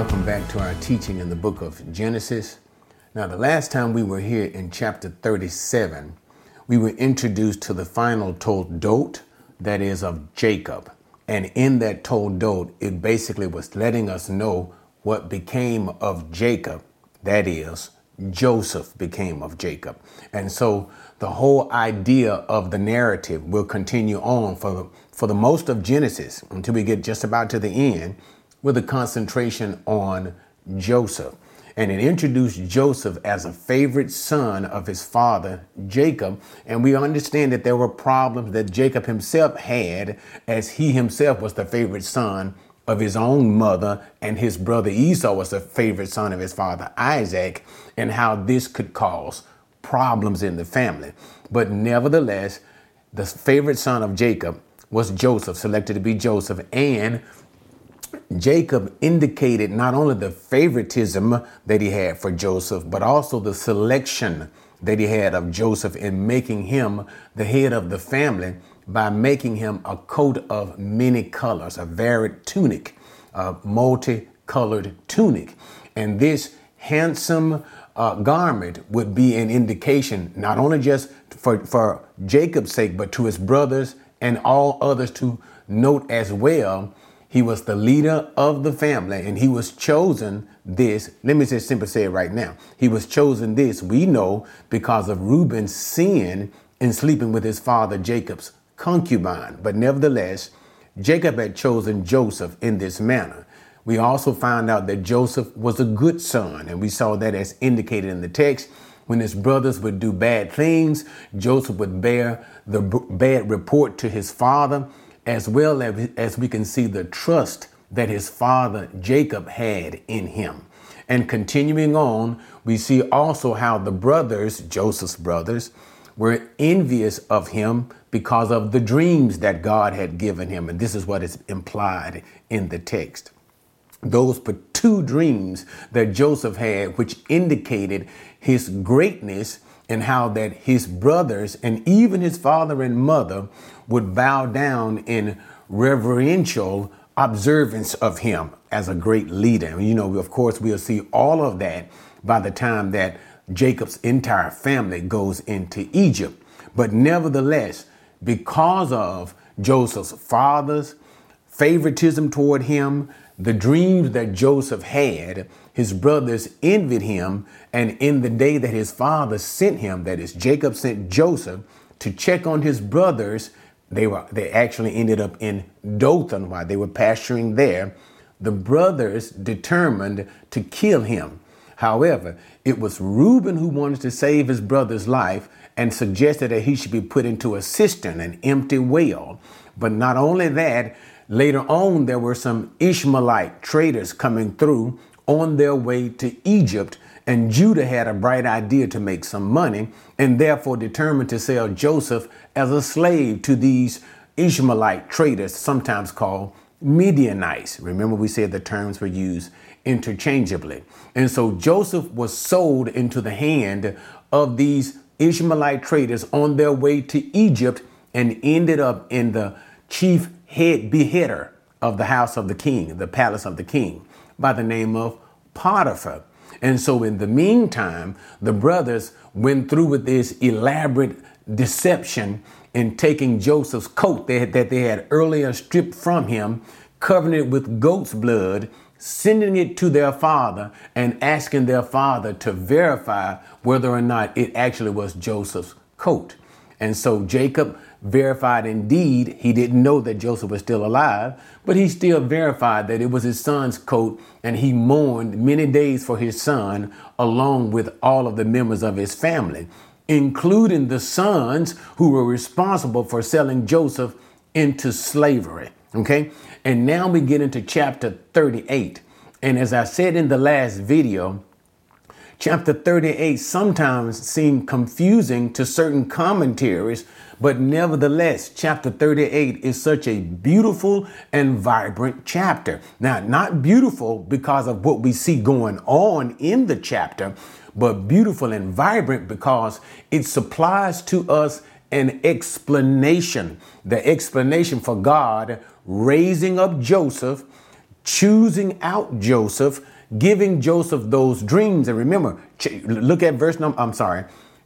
Welcome back to our teaching in the book of Genesis. Now, the last time we were here in chapter 37, we were introduced to the final toldot, that is, of Jacob. And in that toldot, it basically was letting us know what became of Jacob, that is, Joseph became of Jacob. And so the whole idea of the narrative will continue on for for the most of Genesis until we get just about to the end with a concentration on Joseph. And it introduced Joseph as a favorite son of his father, Jacob. And we understand that there were problems that Jacob himself had, as he himself was the favorite son of his own mother, and his brother Esau was the favorite son of his father, Isaac, and how this could cause problems in the family. But nevertheless, the favorite son of Jacob was Joseph, selected to be Joseph, and Jacob indicated not only the favoritism that he had for Joseph, but also the selection that he had of Joseph in making him the head of the family by making him a coat of many colors, a varied tunic, a multicolored tunic. And this handsome uh, garment would be an indication not only just for, for Jacob's sake, but to his brothers and all others to note as well he was the leader of the family and he was chosen this. Let me just simply say it right now. He was chosen this, we know, because of Reuben's sin in sleeping with his father Jacob's concubine. But nevertheless, Jacob had chosen Joseph in this manner. We also found out that Joseph was a good son, and we saw that as indicated in the text. When his brothers would do bad things, Joseph would bear the bad report to his father as well as, as we can see the trust that his father Jacob had in him. And continuing on, we see also how the brothers, Joseph's brothers, were envious of him because of the dreams that God had given him. And this is what is implied in the text. Those two dreams that Joseph had, which indicated his greatness and how that his brothers and even his father and mother would bow down in reverential observance of him as a great leader. You know, of course, we'll see all of that by the time that Jacob's entire family goes into Egypt. But nevertheless, because of Joseph's father's favoritism toward him, the dreams that Joseph had, his brothers envied him. And in the day that his father sent him, that is, Jacob sent Joseph to check on his brothers, they were they actually ended up in Dothan while they were pasturing there. The brothers determined to kill him. However, it was Reuben who wanted to save his brother's life and suggested that he should be put into a cistern, an empty well. But not only that, later on there were some Ishmaelite traders coming through on their way to Egypt and Judah had a bright idea to make some money and therefore determined to sell Joseph as a slave to these Ishmaelite traders, sometimes called Midianites. Remember, we said the terms were used interchangeably. And so Joseph was sold into the hand of these Ishmaelite traders on their way to Egypt and ended up in the chief head beheader of the house of the king, the palace of the king, by the name of Potiphar. And so, in the meantime, the brothers went through with this elaborate deception in taking Joseph's coat that, that they had earlier stripped from him, covering it with goat's blood, sending it to their father, and asking their father to verify whether or not it actually was Joseph's coat. And so Jacob verified indeed he didn't know that Joseph was still alive, but he still verified that it was his son's coat, and he mourned many days for his son along with all of the members of his family, including the sons who were responsible for selling Joseph into slavery. Okay, and now we get into chapter 38. And as I said in the last video, Chapter 38 sometimes seem confusing to certain commentaries, but nevertheless, chapter 38 is such a beautiful and vibrant chapter. Now, not beautiful because of what we see going on in the chapter, but beautiful and vibrant because it supplies to us an explanation, the explanation for God raising up Joseph choosing out Joseph, giving Joseph those dreams. And remember, ch- look at verse number, I'm sorry,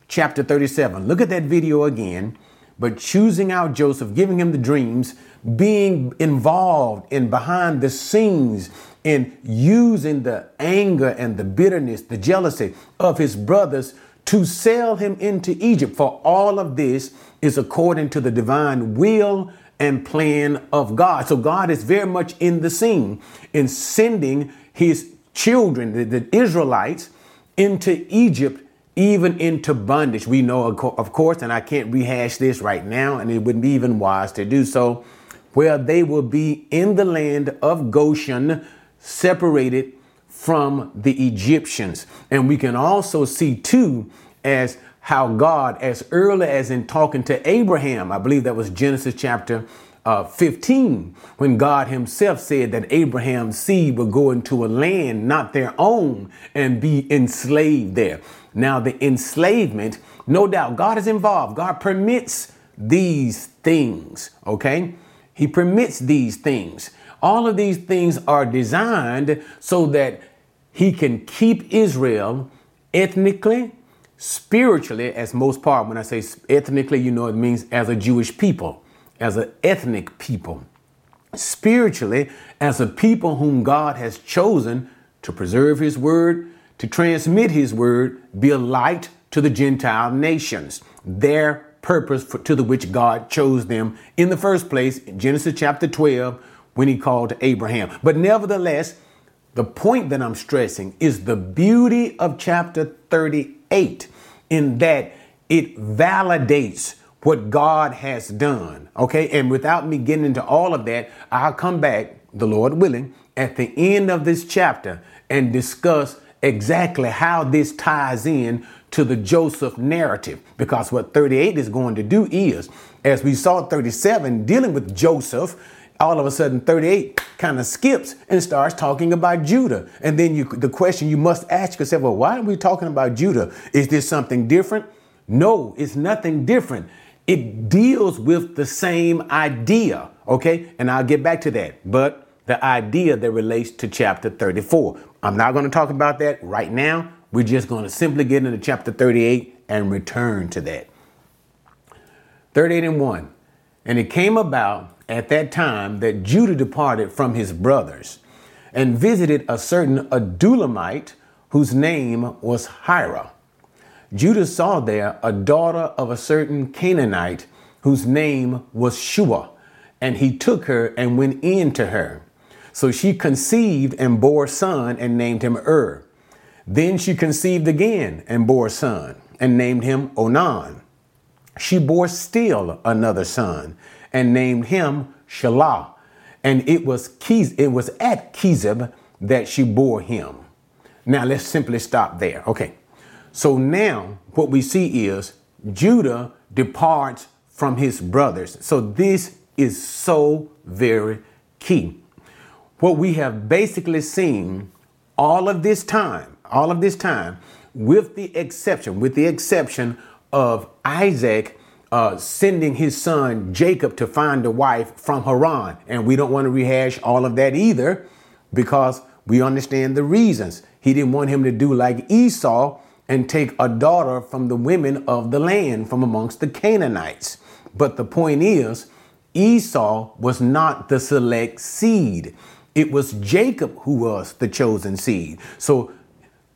chapter 37. Look at that video again. But choosing out Joseph, giving him the dreams, being involved in behind the scenes in using the anger and the bitterness, the jealousy of his brothers to sell him into Egypt. For all of this is according to the divine will and plan of God. So God is very much in the scene in sending his children, the, the Israelites, into Egypt, even into bondage. We know, of course, and I can't rehash this right now, and it wouldn't be even wise to do so, where they will be in the land of Goshen, separated from the Egyptians. And we can also see, too, as how God, as early as in talking to Abraham, I believe that was Genesis chapter uh, 15, when God Himself said that Abraham's seed would go into a land not their own and be enslaved there. Now, the enslavement, no doubt, God is involved. God permits these things, okay? He permits these things. All of these things are designed so that He can keep Israel ethnically, spiritually, as most part, when I say ethnically, you know, it means as a Jewish people, as an ethnic people, spiritually, as a people whom God has chosen to preserve His word, to transmit His word, be a light to the Gentile nations, their purpose for, to the which God chose them in the first place, in Genesis chapter 12, when He called Abraham. But nevertheless, the point that I'm stressing is the beauty of chapter 38 in that it validates what God has done. Okay. And without me getting into all of that, I'll come back, the Lord willing, at the end of this chapter and discuss exactly how this ties in to the Joseph narrative. Because what 38 is going to do is, as we saw 37 dealing with Joseph, all of a sudden 38 kind of skips and starts talking about Judah. And then you the question you must ask yourself, well, why are we talking about Judah? Is this something different? No, it's nothing different. It deals with the same idea, okay? And I'll get back to that. But the idea that relates to chapter 34. I'm not going to talk about that right now. We're just going to simply get into chapter 38 and return to that. 38 and 1. And it came about at that time that Judah departed from his brothers and visited a certain Adullamite whose name was Hira. Judah saw there a daughter of a certain Canaanite whose name was Shua, and he took her and went in to her. So she conceived and bore a son and named him Ur. Then she conceived again and bore a son and named him Onan. She bore still another son and named him Shelah. And it was Kiz, it was at Kezib that she bore him. Now let's simply stop there. Okay. So now what we see is Judah departs from his brothers. So this is so very key. What we have basically seen all of this time, all of this time, with the exception, with the exception of Isaac uh, sending his son Jacob to find a wife from Haran. And we don't want to rehash all of that either because we understand the reasons. He didn't want him to do like Esau and take a daughter from the women of the land from amongst the Canaanites. But the point is, Esau was not the select seed. It was Jacob who was the chosen seed. So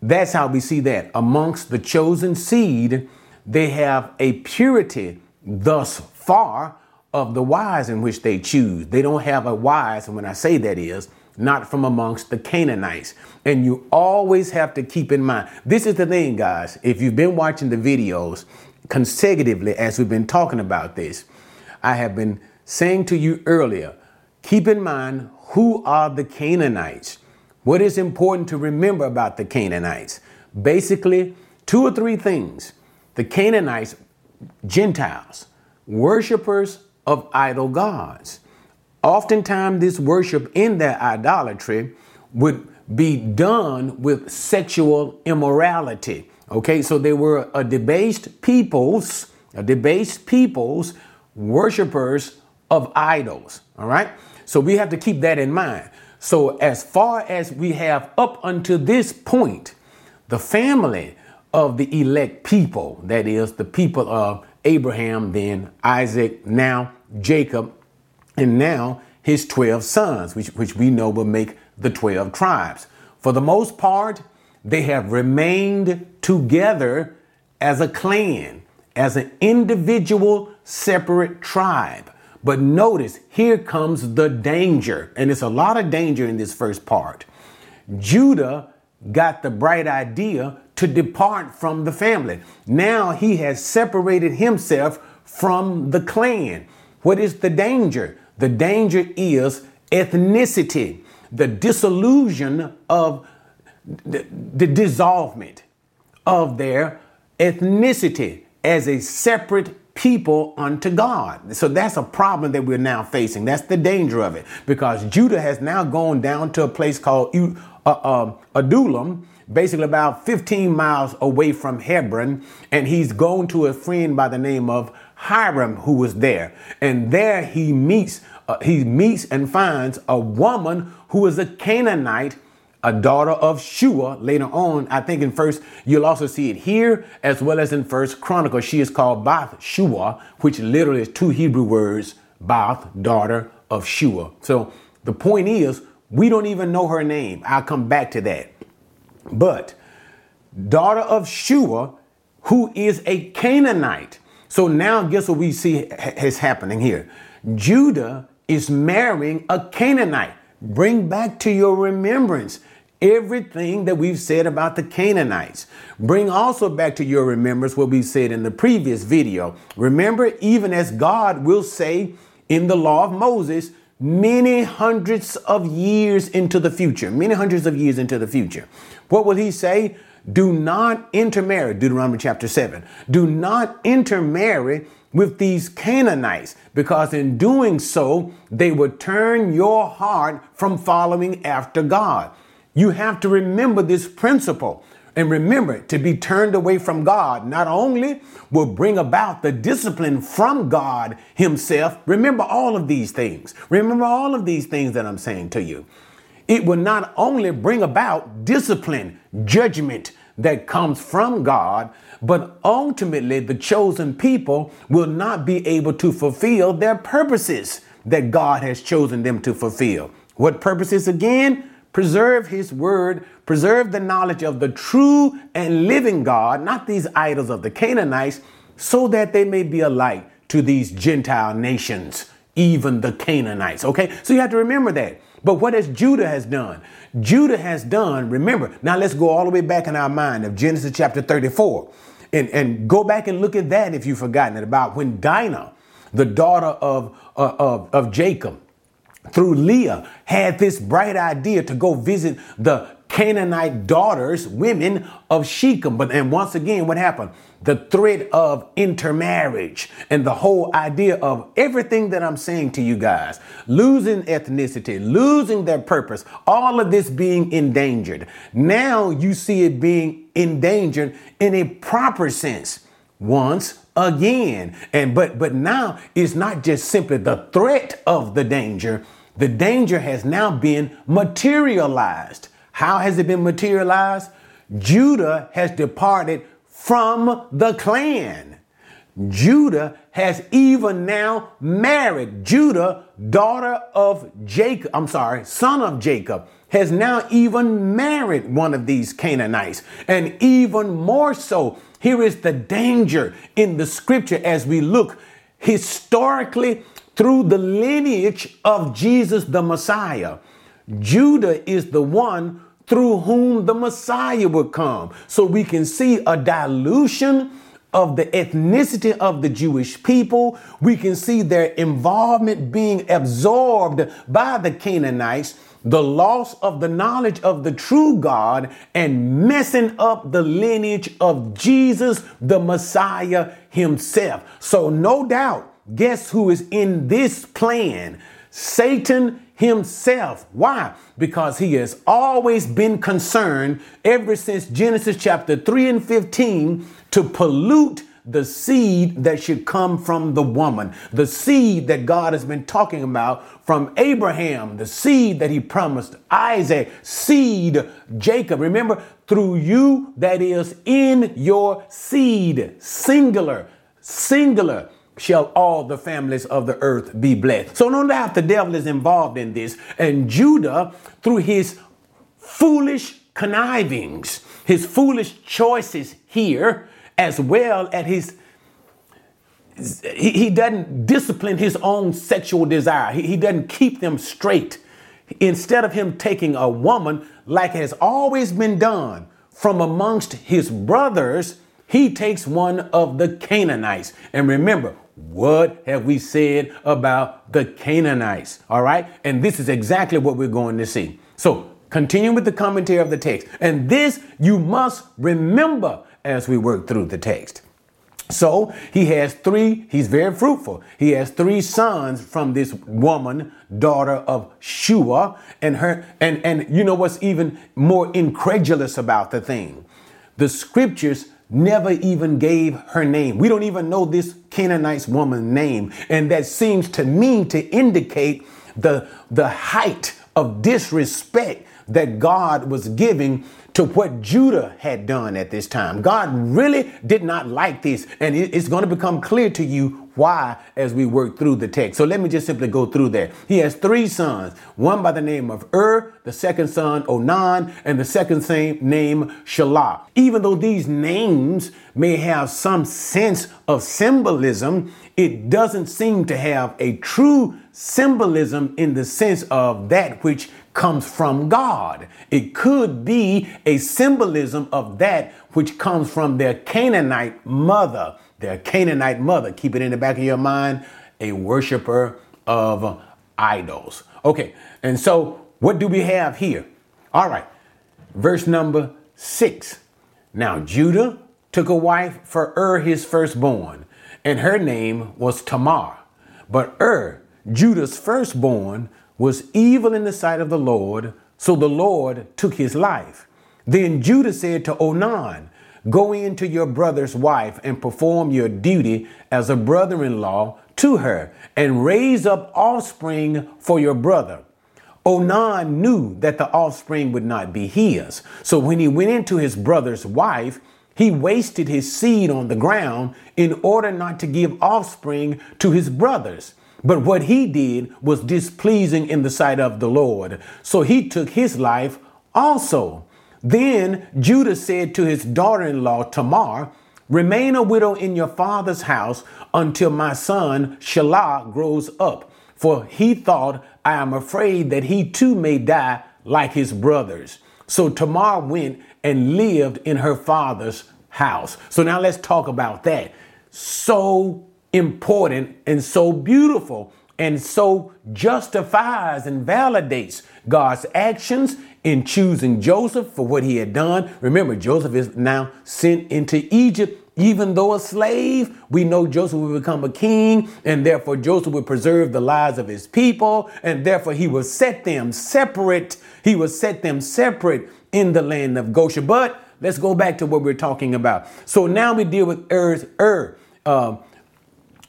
that's how we see that. Amongst the chosen seed, they have a purity thus far of the wise in which they choose. They don't have a wise, and when I say that is, not from amongst the Canaanites. And you always have to keep in mind this is the thing, guys. If you've been watching the videos consecutively as we've been talking about this, I have been saying to you earlier keep in mind who are the Canaanites. What is important to remember about the Canaanites? Basically, two or three things. The Canaanites Gentiles, worshipers of idol gods. Oftentimes, this worship in their idolatry would be done with sexual immorality. Okay, so they were a debased peoples, a debased peoples, worshipers of idols. All right, so we have to keep that in mind. So, as far as we have up until this point, the family of the elect people, that is, the people of Abraham, then Isaac, now Jacob, and now his 12 sons, which, which we know will make the 12 tribes. For the most part, they have remained together as a clan, as an individual separate tribe. But notice, here comes the danger, and it's a lot of danger in this first part. Judah got the bright idea to depart from the family. Now he has separated himself from the clan. What is the danger? The danger is ethnicity, the disillusion of the, the dissolvement of their ethnicity as a separate people unto God. So that's a problem that we're now facing. That's the danger of it because Judah has now gone down to a place called uh, uh, Adullam, basically about 15 miles away from Hebron, and he's gone to a friend by the name of Hiram who was there. And there he meets uh, he meets and finds a woman who is a Canaanite a daughter of Shua. Later on, I think in first, you'll also see it here as well as in first Chronicle. She is called Bath Shua, which literally is two Hebrew words, Bath, daughter of Shua. So the point is, we don't even know her name. I'll come back to that. But daughter of Shua, who is a Canaanite. So now guess what we see is happening here. Judah is marrying a Canaanite. Bring back to your remembrance everything that we've said about the Canaanites. Bring also back to your remembrance what we said in the previous video. Remember, even as God will say in the law of Moses, many hundreds of years into the future, many hundreds of years into the future. What will he say? Do not intermarry, Deuteronomy chapter 7. Do not intermarry with these Canaanites, because in doing so, they would turn your heart from following after God. You have to remember this principle. And remember, to be turned away from God not only will bring about the discipline from God Himself. Remember all of these things. Remember all of these things that I'm saying to you. It will not only bring about discipline, judgment that comes from God, but ultimately the chosen people will not be able to fulfill their purposes that God has chosen them to fulfill. What purposes again? preserve his word, preserve the knowledge of the true and living God, not these idols of the Canaanites, so that they may be a light to these Gentile nations, even the Canaanites. Okay, so you have to remember that. But what has Judah has done? Judah has done, remember, now let's go all the way back in our mind of Genesis chapter 34. And, and go back and look at that if you've forgotten it about when Dinah, the daughter of, uh, of, of Jacob, through Leah, had this bright idea to go visit the Canaanite daughters, women of Shechem. But and once again, what happened? The threat of intermarriage and the whole idea of everything that I'm saying to you guys, losing ethnicity, losing their purpose, all of this being endangered. Now you see it being endangered in a proper sense. Once again. And but but now it's not just simply the threat of the danger. The danger has now been materialized. How has it been materialized? Judah has departed from the clan. Judah has even now married. Judah, daughter of Jacob, I'm sorry, son of Jacob, has now even married one of these Canaanites. And even more so, here is the danger in the scripture as we look historically through the lineage of Jesus the Messiah. Judah is the one through whom the Messiah would come. So we can see a dilution of the ethnicity of the Jewish people. We can see their involvement being absorbed by the Canaanites the loss of the knowledge of the true God and messing up the lineage of Jesus, the Messiah himself. So, no doubt, guess who is in this plan? Satan himself. Why? Because he has always been concerned ever since Genesis chapter 3 and 15 to pollute the seed that should come from the woman, the seed that God has been talking about from Abraham, the seed that he promised Isaac, seed Jacob. Remember, through you, that is in your seed, singular, singular shall all the families of the earth be blessed. So no doubt the devil is involved in this. And Judah, through his foolish connivings, his foolish choices here, as well as his he, doesn't discipline his own sexual desire. He, he doesn't keep them straight. Instead of him taking a woman, like has always been done, from amongst his brothers, he takes one of the Canaanites. And remember, what have we said about the Canaanites? All right. And this is exactly what we're going to see. So continue with the commentary of the text. And this you must remember as we work through the text. So he has three, he's very fruitful. He has three sons from this woman, daughter of Shua, and her, and, and you know what's even more incredulous about the thing? The scriptures never even gave her name. We don't even know this Canaanite woman name. And that seems to me to indicate the, the height of disrespect that God was giving to what Judah had done at this time. God really did not like this. And it's going to become clear to you why as we work through the text. So let me just simply go through that. He has three sons, one by the name of Ur, the second son Onan, and the second same name Shelah. Even though these names may have some sense of symbolism, it doesn't seem to have a true symbolism in the sense of that which comes from God. It could be a symbolism of that which comes from their Canaanite mother their Canaanite mother, keep it in the back of your mind, a worshiper of idols. Okay, and so what do we have here? All right, verse number six. Now Judah took a wife for Ur his firstborn, and her name was Tamar. But Ur, Judah's firstborn, was evil in the sight of the Lord, so the Lord took his life. Then Judah said to Onan, Go in to your brother's wife and perform your duty as a brother in law to her and raise up offspring for your brother. Onan knew that the offspring would not be his. So when he went into his brother's wife, he wasted his seed on the ground in order not to give offspring to his brothers. But what he did was displeasing in the sight of the Lord. So he took his life also. Then Judah said to his daughter in law Tamar, Remain a widow in your father's house until my son Shelah grows up. For he thought, I am afraid that he too may die like his brothers. So Tamar went and lived in her father's house. So now let's talk about that. So important and so beautiful and so justifies and validates God's actions in choosing Joseph for what he had done. Remember, Joseph is now sent into Egypt. Even though a slave, we know Joseph will become a king, and therefore Joseph will preserve the lives of his people, and therefore he will set them separate. He will set them separate in the land of Goshen. But let's go back to what we're talking about. So now we deal with Er's Ur. Uh,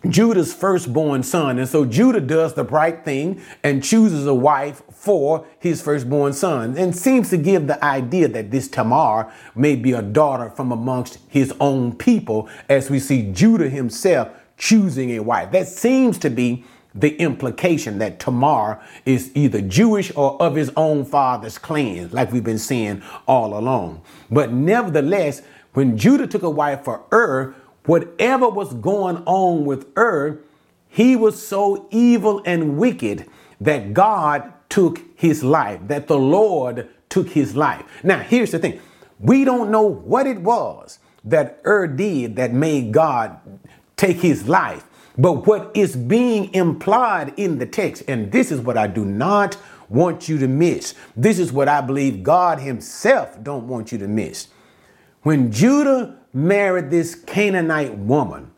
Judah's firstborn son. And so Judah does the right thing and chooses a wife for his firstborn son and seems to give the idea that this Tamar may be a daughter from amongst his own people as we see Judah himself choosing a wife. That seems to be the implication that Tamar is either Jewish or of his own father's clan, like we've been seeing all along. But nevertheless, when Judah took a wife for Ur, whatever was going on with Ur, he was so evil and wicked that God took his life, that the Lord took his life. Now, here's the thing we don't know what it was that Ur did that made God take his life. But what is being implied in the text, and this is what I do not want you to miss. This is what I believe God himself don't want you to miss. When Judah married this Canaanite woman,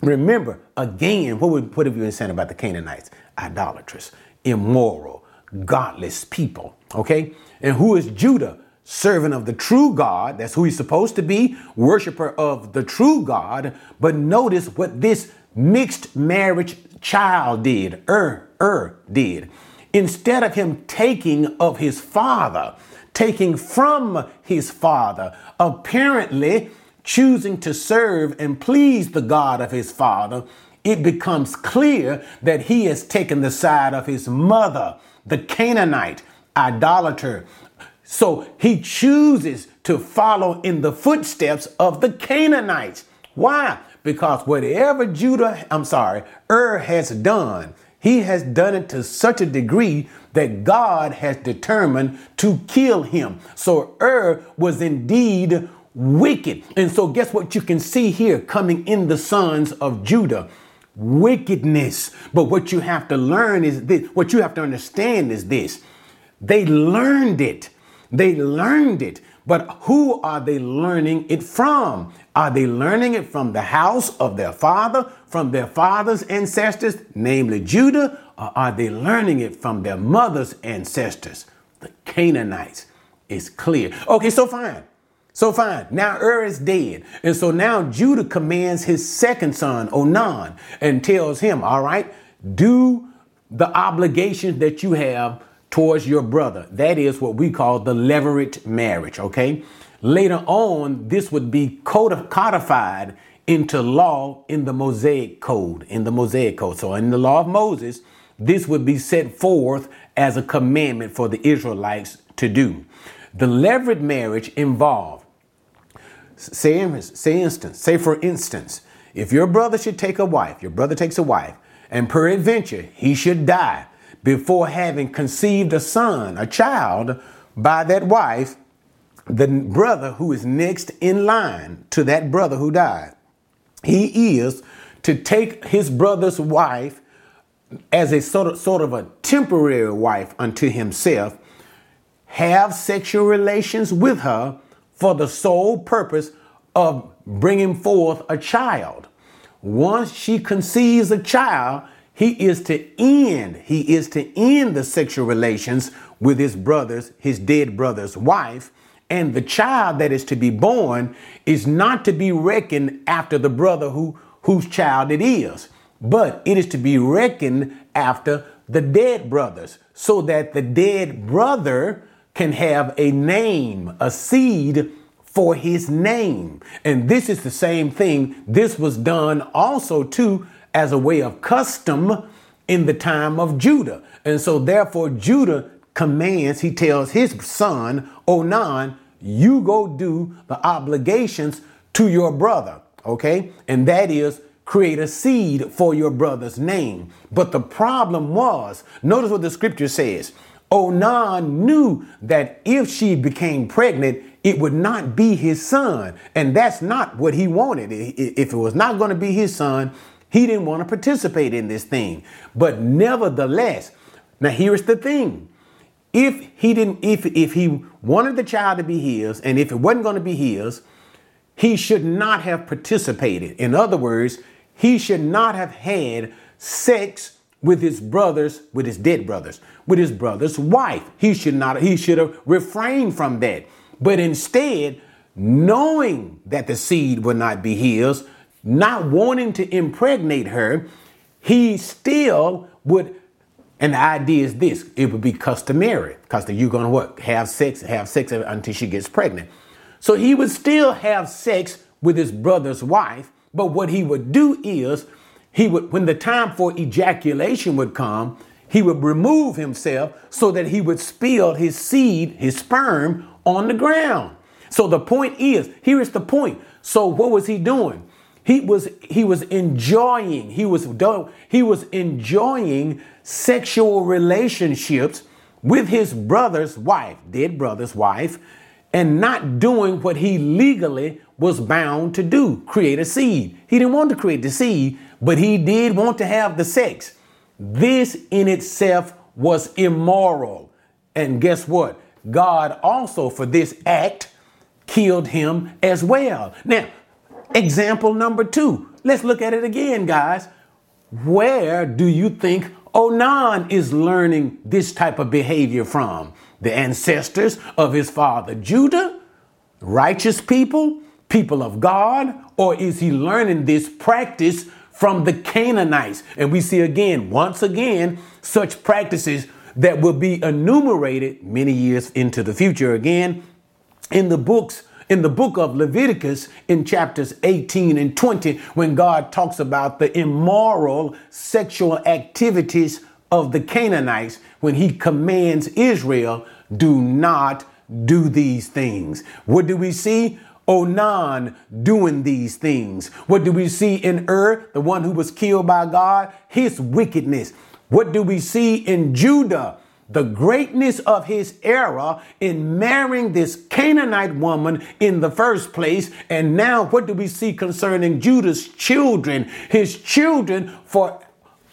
remember again, what, would, what have you been saying about the Canaanites? Idolatrous, immoral, godless people. Okay? And who is Judah? servant of the true God. That's who he's supposed to be, worshiper of the true God. But notice what this mixed marriage child did, Er, Er did. Instead of him taking of his father, taking from his father, apparently choosing to serve and please the God of his father, it becomes clear that he has taken the side of his mother, the Canaanite, idolater. So he chooses to follow in the footsteps of the Canaanites. Why? Because whatever Judah, I'm sorry, Ur has done, he has done it to such a degree that God has determined to kill him. So Ur was indeed wicked. And so, guess what you can see here coming in the sons of Judah? Wickedness. But what you have to learn is this, what you have to understand is this. They learned it. They learned it. But who are they learning it from? Are they learning it from the house of their father, from their father's ancestors, namely Judah, or are they learning it from their mother's ancestors, the Canaanites? It's clear. Okay, so fine. So fine. Now Ur is dead. And so now Judah commands his second son, Onan, and tells him, all right, do the obligations that you have towards your brother. That is what we call the levirate marriage, okay? Later on, this would be codified into law in the Mosaic Code, in the Mosaic Code. So in the law of Moses, this would be set forth as a commandment for the Israelites to do. The levirate marriage involved, say, say instance, say for instance, if your brother should take a wife, your brother takes a wife, and peradventure he should die, before having conceived a son, a child, by that wife, the brother who is next in line to that brother who died, he is to take his brother's wife as a sort of, sort of a temporary wife unto himself, have sexual relations with her for the sole purpose of bringing forth a child. Once she conceives a child, he is to end, he is to end the sexual relations with his brother's, his dead brother's wife. And the child that is to be born is not to be reckoned after the brother who, whose child it is, but it is to be reckoned after the dead brothers, so that the dead brother can have a name, a seed for his name. And this is the same thing. This was done also too as a way of custom in the time of Judah. And so, therefore, Judah commands, he tells his son, Onan, you go do the obligations to your brother, okay? And that is create a seed for your brother's name. But the problem was, notice what the scripture says. Onan knew that if she became pregnant, it would not be his son. And that's not what he wanted. If it was not going to be his son, he didn't want to participate in this thing. But nevertheless, now here's the thing. If he didn't, if if he wanted the child to be his, and if it wasn't going to be his, he should not have participated. In other words, he should not have had sex with his brothers, with his dead brothers, with his brother's wife. He should not, he should have refrained from that. But instead, knowing that the seed would not be his, not wanting to impregnate her, he still would. And the idea is this: it would be customary because you're going to what have sex, have sex until she gets pregnant. So he would still have sex with his brother's wife, but what he would do is he would, when the time for ejaculation would come, he would remove himself so that he would spill his seed, his sperm, on the ground. So the point is, here is the point. So what was he doing? He was he was enjoying, he was he was enjoying sexual relationships with his brother's wife, dead brother's wife, and not doing what he legally was bound to do, create a seed. He didn't want to create the seed, but he did want to have the sex. This in itself was immoral. And guess what? God also for this act killed him as well. Now, Example number two. Let's look at it again, guys. Where do you think Onan is learning this type of behavior from? the ancestors of his father Judah, righteous people, people of God, or is he learning this practice from the Canaanites? And we see again, once again, such practices that will be enumerated many years into the future again in the books in the book of Leviticus in chapters 18 and 20 when God talks about the immoral sexual activities of the Canaanites when he commands Israel do not do these things. What do we see? Onan doing these things. What do we see in Ur, the one who was killed by God? His wickedness. What do we see in Judah? The greatness of his era in marrying this Canaanite woman in the first place. And now, what do we see concerning Judah's children? His children, for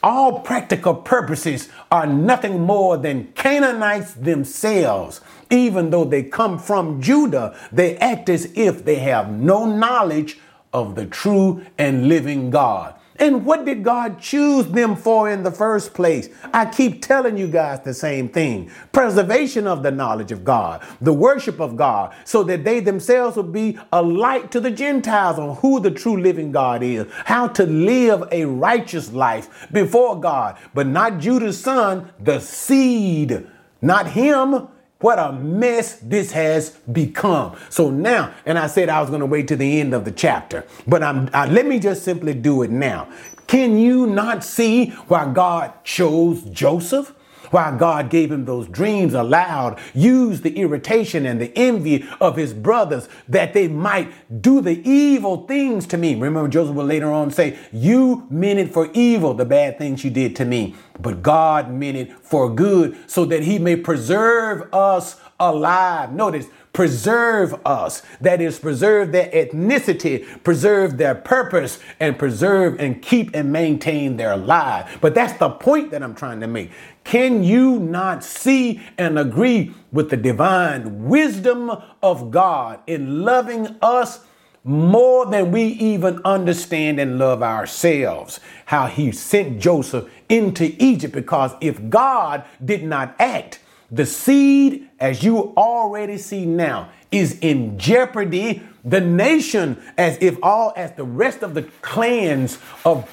all practical purposes, are nothing more than Canaanites themselves. Even though they come from Judah, they act as if they have no knowledge of the true and living God. And what did God choose them for in the first place? I keep telling you guys the same thing preservation of the knowledge of God, the worship of God, so that they themselves will be a light to the Gentiles on who the true living God is, how to live a righteous life before God, but not Judah's son, the seed, not him. What a mess this has become. So now, and I said I was going to wait to the end of the chapter, but I'm I, let me just simply do it now. Can you not see why God chose Joseph? Why God gave him those dreams allowed, used the irritation and the envy of his brothers that they might do the evil things to me. Remember, Joseph will later on say, You meant it for evil, the bad things you did to me, but God meant it for good so that he may preserve us alive. Notice, preserve us. That is, preserve their ethnicity, preserve their purpose, and preserve and keep and maintain their lives. But that's the point that I'm trying to make. Can you not see and agree with the divine wisdom of God in loving us? more than we even understand and love ourselves. How he sent Joseph into Egypt because if God did not act, the seed, as you already see now, is in jeopardy. The nation, as if all, as the rest of the clans of,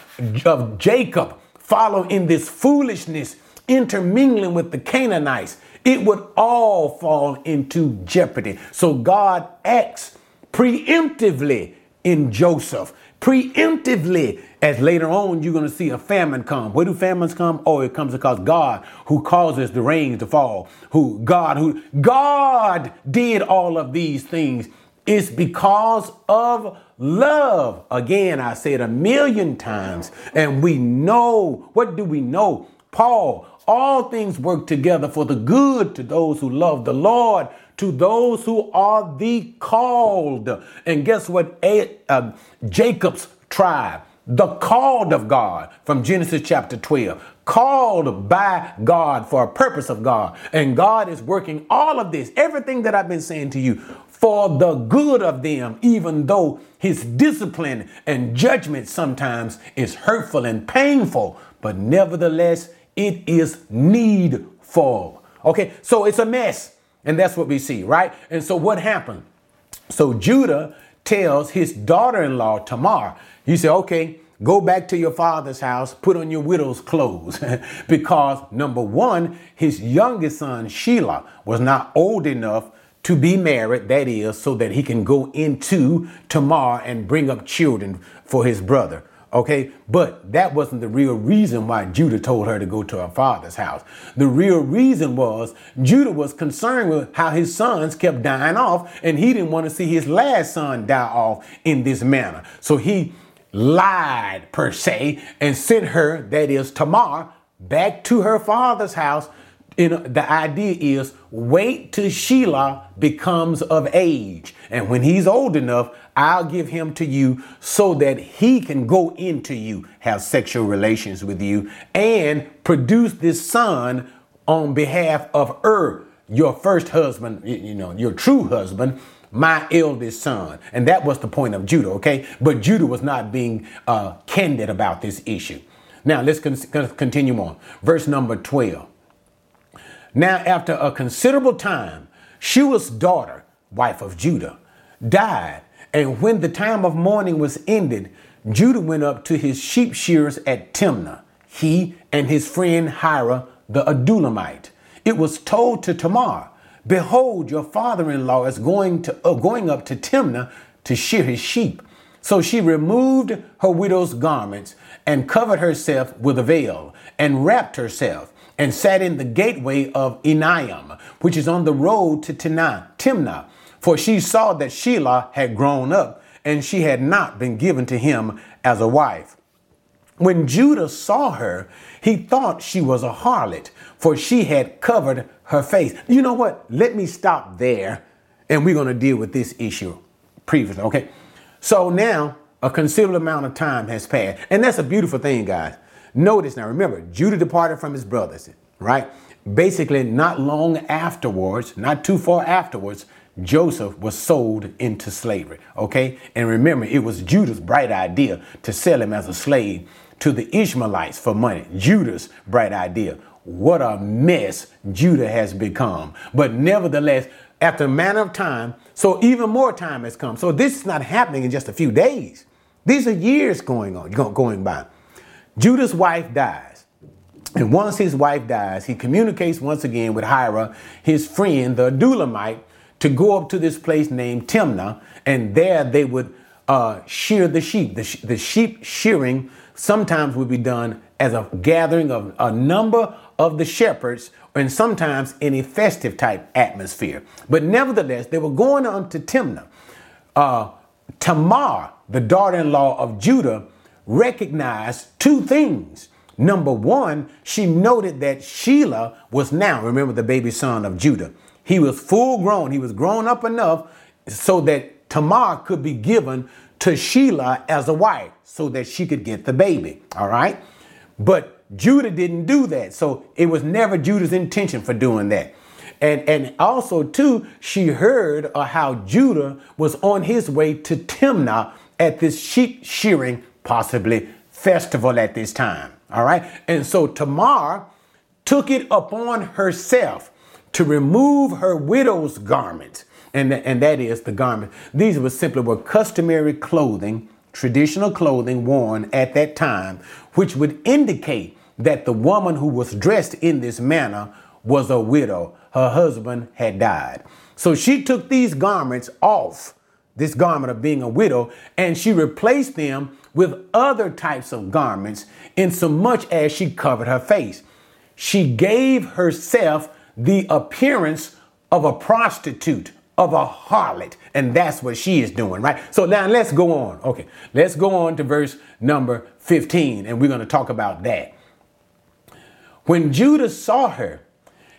of Jacob follow in this foolishness, intermingling with the Canaanites, it would all fall into jeopardy. So God acts preemptively in Joseph preemptively as later on you're going to see a famine come. Where do famines come? Oh, it comes because God who causes the rains to fall, who God who God did all of these things. It's because of love. Again, I said a million times, and we know what do we know? Paul, all things work together for the good to those who love the Lord, to those who are the called. And guess what? A, uh, Jacob's tribe, the called of God from Genesis chapter 12, called by God for a purpose of God. And God is working all of this, everything that I've been saying to you, for the good of them, even though his discipline and judgment sometimes is hurtful and painful, but nevertheless, it is needful. Okay, so it's a mess. And that's what we see, right? And so what happened? So Judah tells his daughter in law, Tamar, he said, okay, go back to your father's house, put on your widow's clothes. because number one, his youngest son, Shelah, was not old enough to be married, that is, so that he can go into Tamar and bring up children for his brother. Okay, but that wasn't the real reason why Judah told her to go to her father's house. The real reason was Judah was concerned with how his sons kept dying off, and he didn't want to see his last son die off in this manner. So he lied, per se, and sent her, that is Tamar, back to her father's house in, the idea is wait till Shelah becomes of age. And when he's old enough, I'll give him to you so that he can go into you, have sexual relations with you, and produce this son on behalf of Ur, your first husband, you know, your true husband, my eldest son. And that was the point of Judah, okay? But Judah was not being uh, candid about this issue. Now let's con- continue on. Verse number 12. Now, after a considerable time, Shua's daughter, wife of Judah, died. And when the time of mourning was ended, Judah went up to his sheep shearers at Timnah, he and his friend Hira the Adullamite. It was told to Tamar, Behold, your father in law is going, to, uh, going up to Timnah to shear his sheep. So she removed her widow's garments and covered herself with a veil and wrapped herself and sat in the gateway of Enaim, which is on the road to Timnah, for she saw that Shelah had grown up and she had not been given to him as a wife. When Judah saw her, he thought she was a harlot, for she had covered her face. You know what? Let me stop there and we're going to deal with this issue previously, okay? So now a considerable amount of time has passed, and that's a beautiful thing, guys. Notice now, remember, Judah departed from his brothers, right? Basically, not long afterwards, not too far afterwards, Joseph was sold into slavery. Okay. And remember, it was Judah's bright idea to sell him as a slave to the Ishmaelites for money. Judah's bright idea. What a mess Judah has become. But nevertheless, after a manner of time, so even more time has come. So this is not happening in just a few days. These are years going on, going by. Judah's wife dies. And once his wife dies, he communicates once again with Hira, his friend, the Adullamite, to go up to this place named Timnah, and there they would uh, shear the sheep. The, sh- the sheep shearing sometimes would be done as a gathering of a number of the shepherds, and sometimes in a festive type atmosphere. But nevertheless, they were going on to Timnah. Uh, Tamar, the daughter in law of Judah, recognized two things. Number one, she noted that Shelah was now, remember the baby son of Judah. He was full grown, he was grown up enough so that Tamar could be given to Shelah as a wife so that she could get the baby. All right. But Judah didn't do that. So it was never Judah's intention for doing that. And, and also, too, she heard of how Judah was on his way to Timnah at this sheep shearing, possibly festival at this time. All right. And so Tamar took it upon herself to remove her widow's garment. And, and that is the garment. These were simply were customary clothing, traditional clothing worn at that time, which would indicate that the woman who was dressed in this manner was a widow. Her husband had died. So she took these garments off, this garment of being a widow, and she replaced them with other types of garments in so much as she covered her face. She gave herself the appearance of a prostitute, of a harlot. And that's what she is doing, right? So now let's go on. Okay, let's go on to verse number 15, and we're going to talk about that. When Judah saw her,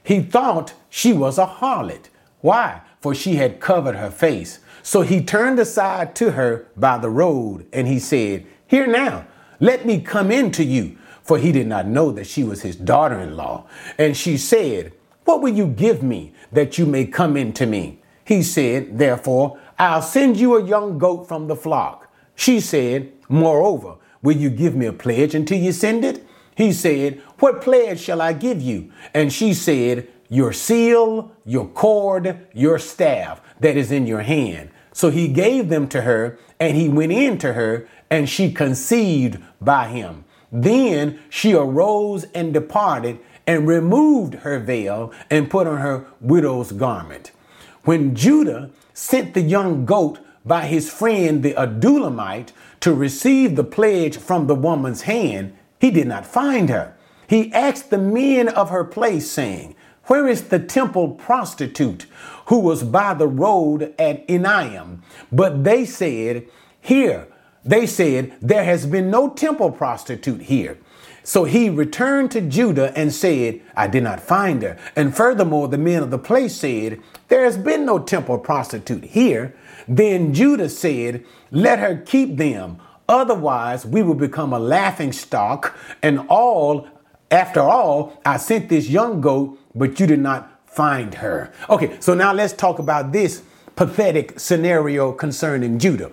he thought she was a harlot. Why? For she had covered her face. So he turned aside to her by the road, and he said, Here now, let me come in to you. For he did not know that she was his daughter in law. And she said, what will you give me that you may come in to me? He said, Therefore, I'll send you a young goat from the flock. She said, Moreover, will you give me a pledge until you send it? He said, What pledge shall I give you? And she said, Your seal, your cord, your staff that is in your hand. So he gave them to her, and he went in to her, and she conceived by him. Then she arose and departed and removed her veil and put on her widow's garment. When Judah sent the young goat by his friend the Adullamite to receive the pledge from the woman's hand, he did not find her. He asked the men of her place, saying, Where is the temple prostitute who was by the road at Enaim? But they said, Here. They said, There has been no temple prostitute here. So he returned to Judah and said, I did not find her. And furthermore, the men of the place said, There has been no temple prostitute here. Then Judah said, Let her keep them. Otherwise, we will become a laughing stock. And all, after all, I sent this young goat, but you did not find her. Okay, so now let's talk about this pathetic scenario concerning Judah.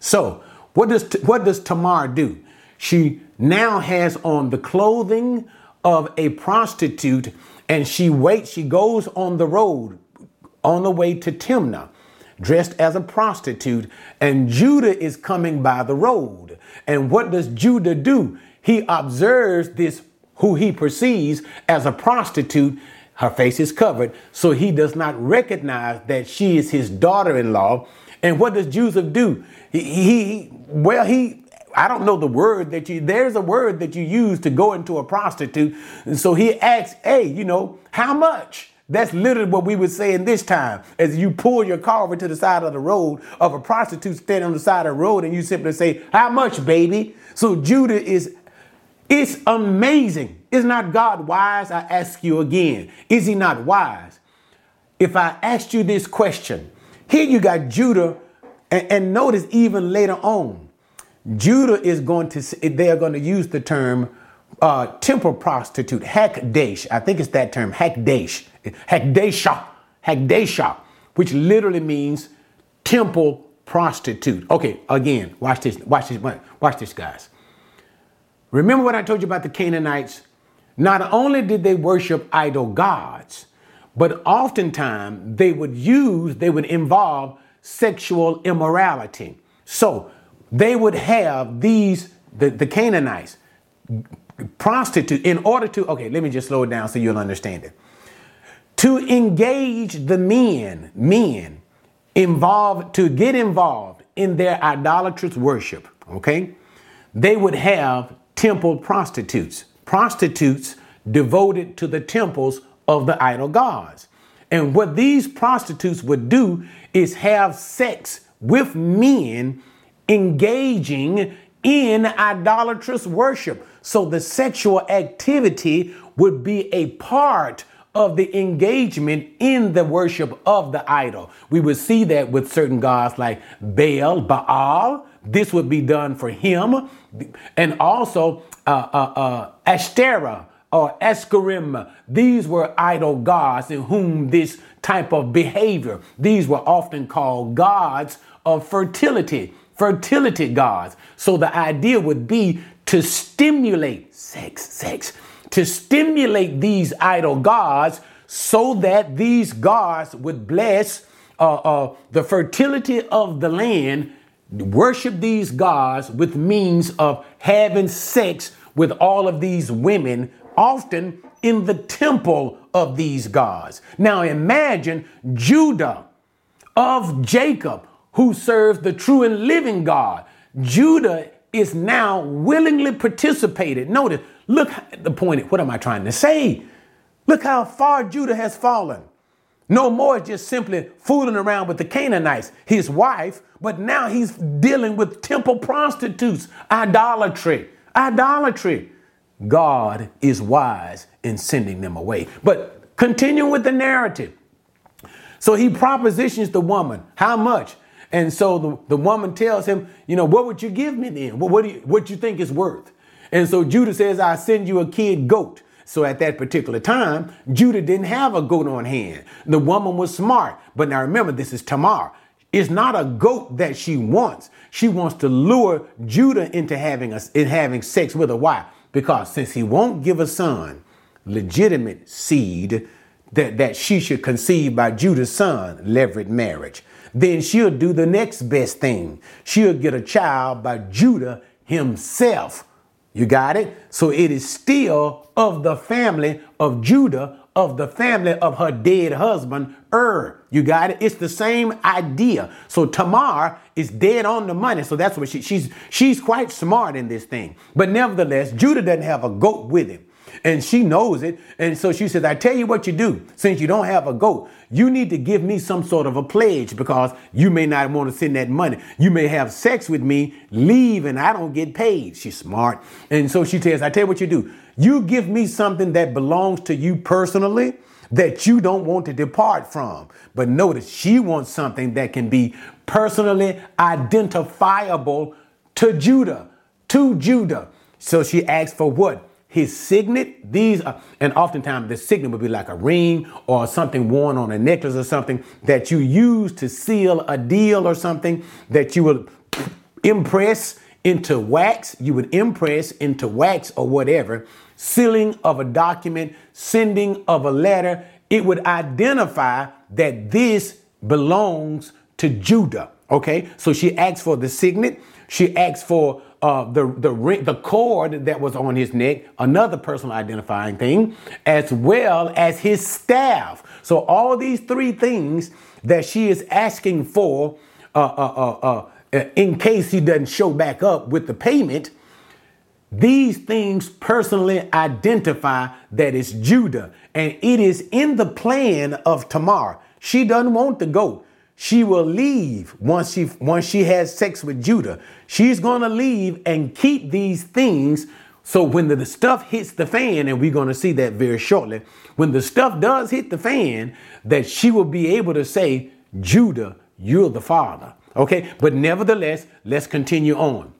So, what does, what does Tamar do? She now has on the clothing of a prostitute and she waits, she goes on the road on the way to Timnah dressed as a prostitute, and Judah is coming by the road. And what does Judah do? He observes this, who he perceives as a prostitute. Her face is covered, so he does not recognize that she is his daughter in law. And what does Joseph do? He, he, well, he, I don't know the word that you, there's a word that you use to go into a prostitute. And so he asks, hey, you know, how much? That's literally what we would say in this time as you pull your car over to the side of the road of a prostitute standing on the side of the road and you simply say, How much, baby? So Judah is, it's amazing. Is not God wise? I ask you again. Is he not wise? If I asked you this question, here you got Judah, and, and notice even later on, Judah is going to, they are going to use the term uh, temple prostitute, Hakdash. I think it's that term, Hakdash. Hakdesha. Hakdesha, which literally means temple prostitute. Okay, again, watch this, watch this, watch this, guys. Remember what I told you about the Canaanites? Not only did they worship idol gods, but oftentimes they would use, they would involve sexual immorality. So they would have these, the, the Canaanites, prostitute, in order to, okay, let me just slow it down so you'll understand it. To engage the men, men involved, to get involved in their idolatrous worship, okay, they would have temple prostitutes, prostitutes devoted to the temples of the idol gods. And what these prostitutes would do is have sex with men engaging in idolatrous worship. So the sexual activity would be a part of the engagement in the worship of the idol. We would see that with certain gods like Baal, Baal. This would be done for him. And also uh, uh, uh, Ashtoreth or Escarim. These were idol gods in whom this type of behavior, these were often called gods of fertility fertility gods. So the idea would be to stimulate sex, sex, to stimulate these idol gods so that these gods would bless uh, uh, the fertility of the land, worship these gods with means of having sex with all of these women, often in the temple of these gods. Now imagine Judah of Jacob who serves the true and living God. Judah is now willingly participated. Notice, look at the point. What am I trying to say? Look how far Judah has fallen. No more just simply fooling around with the Canaanites, his wife, but now he's dealing with temple prostitutes, idolatry, idolatry. God is wise in sending them away. But continue with the narrative. So he propositions the woman. How much? And so the, the woman tells him, you know, what would you give me then? What, what do you, what you think is worth? And so Judah says, I send you a kid goat. So at that particular time, Judah didn't have a goat on hand. The woman was smart. But now remember, this is Tamar. It's not a goat that she wants. She wants to lure Judah into having a, in having sex with her. Why? Because since he won't give a son legitimate seed that, that she should conceive by Judah's son, levirate marriage then she'll do the next best thing. She'll get a child by Judah himself. You got it? So it is still of the family of Judah, of the family of her dead husband, Ur. You got it? It's the same idea. So Tamar is dead on the money. So that's what she, she's she's quite smart in this thing. But nevertheless, Judah doesn't have a goat with him and she knows it. And so she says, I tell you what you do, since you don't have a goat, you need to give me some sort of a pledge because you may not want to send that money. You may have sex with me, leave, and I don't get paid. She's smart. And so she says, I tell you what you do. You give me something that belongs to you personally that you don't want to depart from. But notice she wants something that can be personally identifiable to Judah, to Judah. So she asks for what? His signet, these are, and oftentimes the signet would be like a ring or something worn on a necklace or something that you use to seal a deal or something that you will impress into wax, you would impress into wax or whatever, sealing of a document, sending of a letter, it would identify that this belongs to Judah. Okay, so she asks for the signet. She asks for uh, the the ring, the cord that was on his neck, another personal identifying thing, as well as his staff. So all these three things that she is asking for, uh, uh, uh, uh in case he doesn't show back up with the payment, these things personally identify that it's Judah, and it is in the plan of Tamar. She doesn't want to go. She will leave once she once she has sex with Judah. She's going to leave and keep these things so when the, the stuff hits the fan and we're going to see that very shortly, when the stuff does hit the fan that she will be able to say, "Judah, you're the father." Okay? But nevertheless, let's continue on.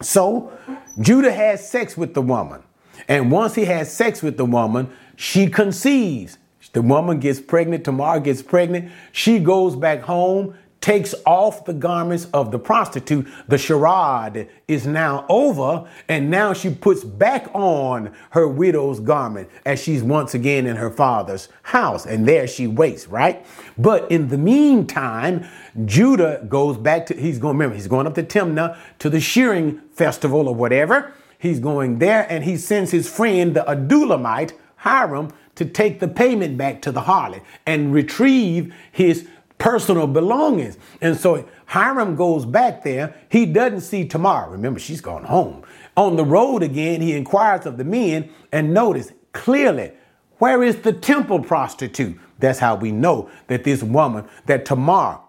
So, Judah has sex with the woman. And once he has sex with the woman, she conceives. The woman gets pregnant, Tamar gets pregnant. She goes back home, takes off the garments of the prostitute. The charade is now over, and now she puts back on her widow's garment as she's once again in her father's house. And there she waits, right? But in the meantime, Judah goes back to, he's going, remember, he's going up to Timnah to the shearing festival or whatever. He's going there and he sends his friend, the Adullamite, Hiram, to take the payment back to the harlot and retrieve his personal belongings. And so Hiram goes back there. He doesn't see Tamar. Remember, she's gone home. On the road again, he inquires of the men and notice clearly where is the temple prostitute? That's how we know that this woman, that Tamar,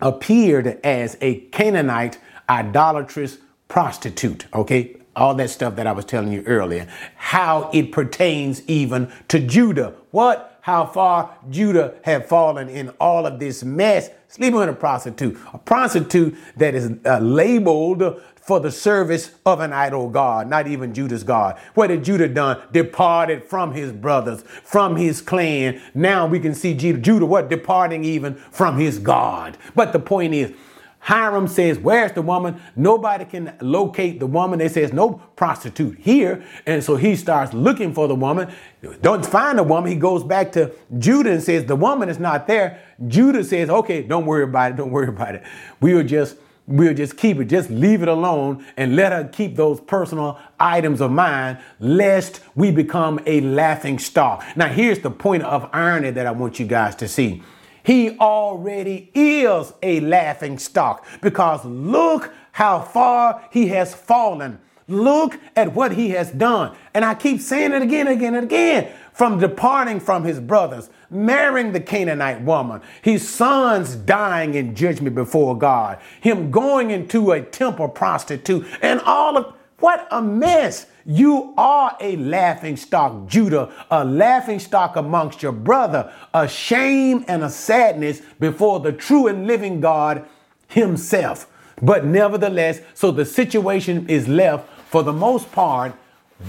appeared as a Canaanite idolatrous prostitute. Okay, all that stuff that I was telling you earlier, how it pertains even to Judah. What? How far Judah had fallen in all of this mess, sleeping with a prostitute, a prostitute that is uh, labeled for the service of an idol God, not even Judah's God. What had Judah done? Departed from his brothers, from his clan. Now we can see Judah, what? Departing even from his God. But the point is, Hiram says, Where's the woman? Nobody can locate the woman. They says, No prostitute here. And so he starts looking for the woman. Don't find the woman. He goes back to Judah and says, The woman is not there. Judah says, Okay, don't worry about it. Don't worry about it. We'll just we'll just keep it. Just leave it alone and let her keep those personal items of mine, lest we become a laughing stock. Now, here's the point of irony that I want you guys to see he already is a laughing stock because look how far he has fallen. Look at what he has done. And I keep saying it again, again, and again. From departing from his brothers, marrying the Canaanite woman, his sons dying in judgment before God, him going into a temple prostitute, and all of what a mess. You are a laughing stock, Judah, a laughing stock amongst your brother, a shame and a sadness before the true and living God himself. But nevertheless, so the situation is left for the most part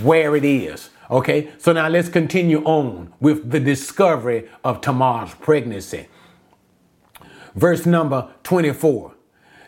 where it is. Okay, so now let's continue on with the discovery of Tamar's pregnancy. Verse number 24.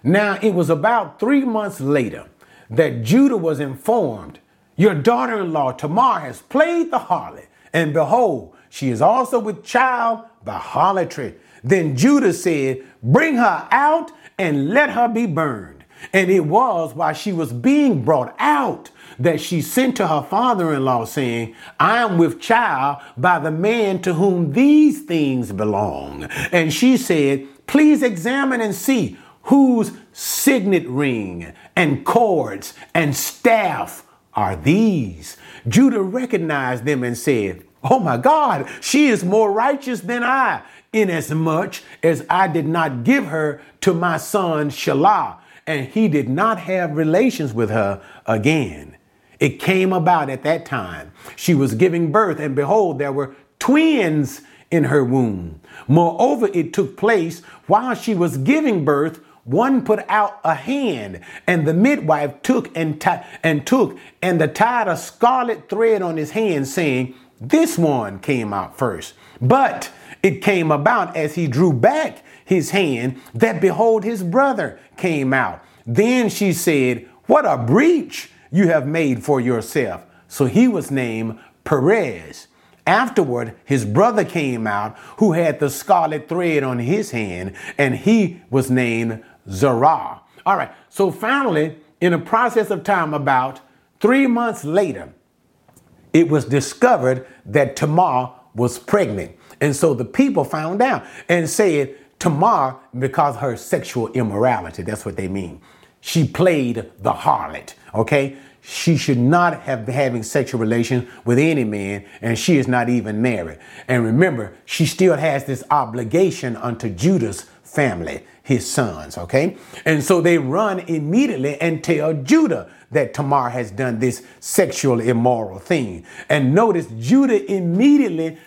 Now it was about three months later that Judah was informed your daughter in law Tamar has played the harlot, and behold, she is also with child by harlotry. Then Judah said, Bring her out and let her be burned. And it was while she was being brought out that she sent to her father in law, saying, I am with child by the man to whom these things belong. And she said, Please examine and see whose signet ring and cords and staff are these. Judah recognized them and said, Oh my God, she is more righteous than I, inasmuch as I did not give her to my son Shelah, and he did not have relations with her again. It came about at that time. She was giving birth, and behold, there were twins in her womb. Moreover, it took place while she was giving birth one put out a hand, and the midwife took and, t- and took and the tied a scarlet thread on his hand, saying, This one came out first. But it came about as he drew back his hand that behold, his brother came out. Then she said, What a breach you have made for yourself. So he was named Perez. Afterward, his brother came out who had the scarlet thread on his hand, and he was named Zerah. All right, so finally, in a process of time, about three months later, it was discovered that Tamar was pregnant. And so the people found out and said, Tamar, because her sexual immorality, that's what they mean. She played the harlot, okay? She should not have been having sexual relations with any man, and she is not even married. And remember, she still has this obligation unto Judah's family, his sons, okay? And so they run immediately and tell Judah that Tamar has done this sexual immoral thing. And notice Judah immediately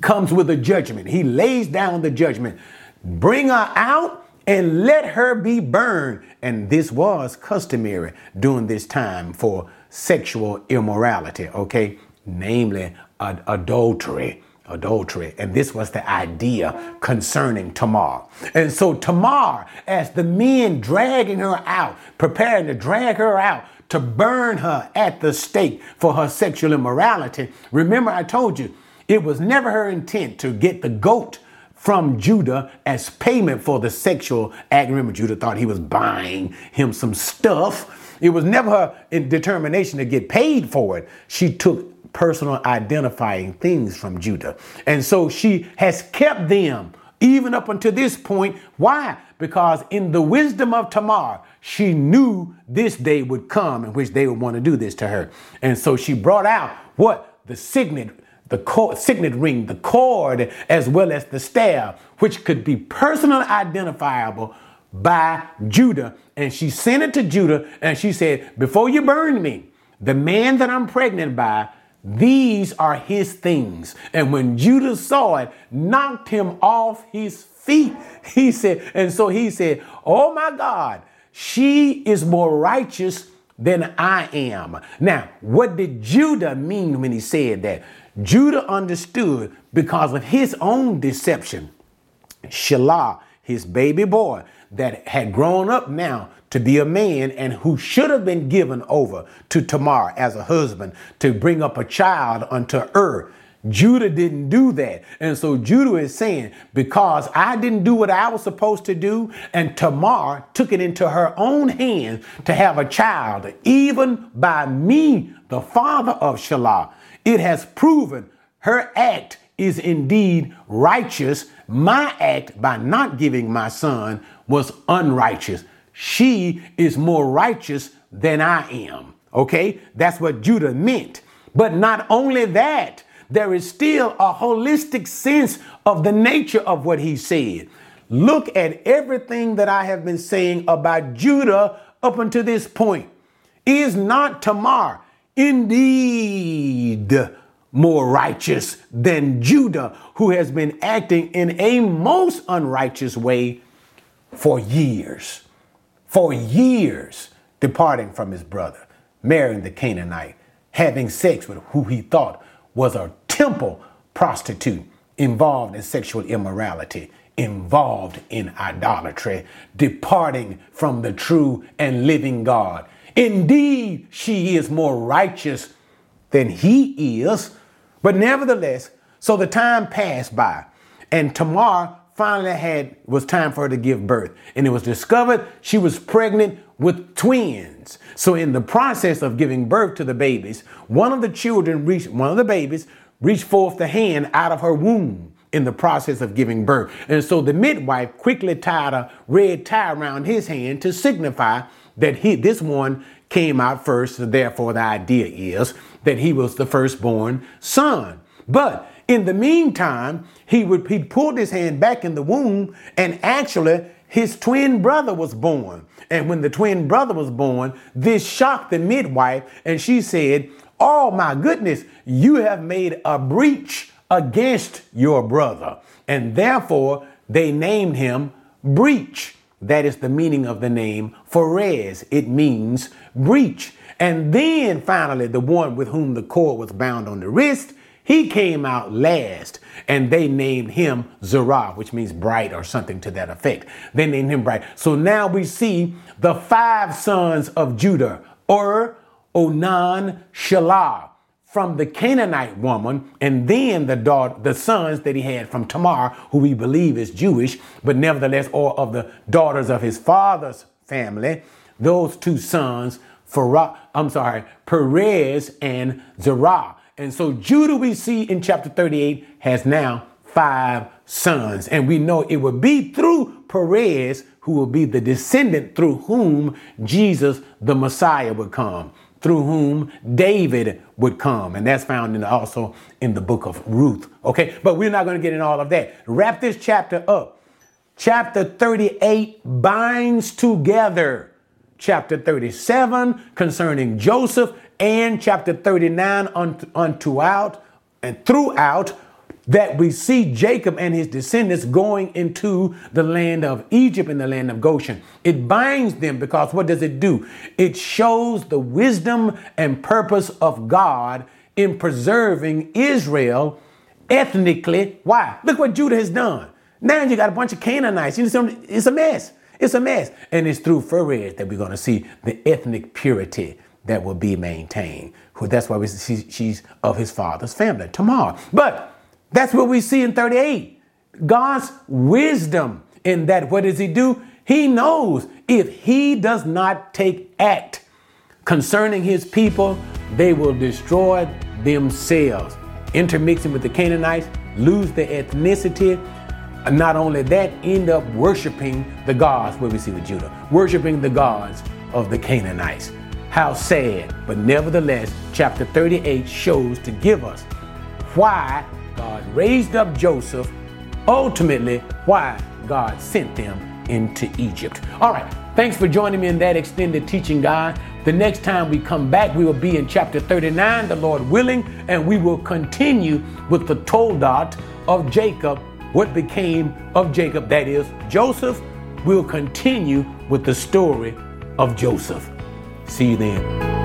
comes with a judgment. He lays down the judgment. Bring her out and let her be burned. And this was customary during this time for sexual immorality, okay? Namely, ad- adultery. Adultery. And this was the idea concerning Tamar. And so, Tamar, as the men dragging her out, preparing to drag her out, to burn her at the stake for her sexual immorality. Remember, I told you it was never her intent to get the goat from Judah as payment for the sexual act. Remember, Judah thought he was buying him some stuff. It was never her determination to get paid for it. She took personal identifying things from Judah. And so she has kept them even up until this point. Why? Because in the wisdom of Tamar, she knew this day would come in which they would want to do this to her. And so she brought out what? The signet the signet ring, the cord, as well as the staff, which could be personally identifiable by Judah. And she sent it to Judah and she said, Before you burn me, the man that I'm pregnant by, these are his things. And when Judah saw it, knocked him off his feet. He said, and so he said, Oh my God, she is more righteous than I am. Now, what did Judah mean when he said that? Judah understood because of his own deception. Shelah, his baby boy, that had grown up now to be a man and who should have been given over to Tamar as a husband to bring up a child unto her. Judah didn't do that. And so Judah is saying, because I didn't do what I was supposed to do, and Tamar took it into her own hands to have a child, even by me, the father of Shelah, it has proven her act is indeed righteous. My act by not giving my son was unrighteous. She is more righteous than I am. Okay? That's what Judah meant. But not only that, there is still a holistic sense of the nature of what he said. Look at everything that I have been saying about Judah up until this point. Is not Tamar indeed more righteous than Judah, who has been acting in a most unrighteous way for years? For years, departing from his brother, marrying the Canaanite, having sex with who he thought was a temple prostitute involved in sexual immorality, involved in idolatry, departing from the true and living God. Indeed, she is more righteous than he is. But nevertheless, so the time passed by, and Tamar finally had was time for her to give birth. And it was discovered she was pregnant with twins. So in the process of giving birth to the babies one of the children reached one of the babies reached forth the hand out of her womb in the process of giving birth. And so the midwife quickly tied a red tie around his hand to signify that he this one came out first. So therefore the idea is that he was the firstborn son. But in the meantime, he would he pulled his hand back in the womb, and actually his twin brother was born. And when the twin brother was born, this shocked the midwife, and she said, Oh my goodness, you have made a breach against your brother. And therefore, they named him Breach. That is the meaning of the name Pharez. It means breach. And then finally, the one with whom the cord was bound on the wrist, He came out last and they named him Zerah, which means bright or something to that effect. They named him bright. So now we see the five sons of Judah, Ur, Onan, Shelah from the Canaanite woman, and then the daughter, the sons that he had from Tamar, who we believe is Jewish, but nevertheless, or of the daughters of his father's family. Those two sons, Farah, I'm sorry, Perez and Zerah. And so Judah, we see in chapter 38, has now five sons. And we know it will be through Perez who will be the descendant through whom Jesus, the Messiah, would come, through whom David would come. And that's found in also in the book of Ruth. Okay, but we're not going to get in all of that. Wrap this chapter up. Chapter 38 binds together chapter 37 concerning Joseph and chapter 39 on, on throughout and throughout that we see Jacob and his descendants going into the land of Egypt and the land of Goshen. It binds them because what does it do? It shows the wisdom and purpose of God in preserving Israel ethnically. Why? Look what Judah has done. Now you got a bunch of Canaanites. You know, it's a mess. It's a mess. And it's through Pharez that we're going to see the ethnic purity that will be maintained. That's why we she's of his father's family, Tamar. But that's what we see in 38. God's wisdom in that what does he do? He knows if he does not take act concerning his people, they will destroy themselves. Intermixing with the Canaanites, lose their ethnicity, And not only that, end up worshiping the gods, what we see with Judah, worshiping the gods of the Canaanites. How sad, but nevertheless, chapter 38 shows to give us why God raised up Joseph, ultimately, why God sent them into Egypt. All right, thanks for joining me in that extended teaching, God. The next time we come back, we will be in chapter 39, the Lord willing, and we will continue with the Toldot of Jacob what became of Jacob, that is, Joseph, we will continue with the story of Joseph. See you then.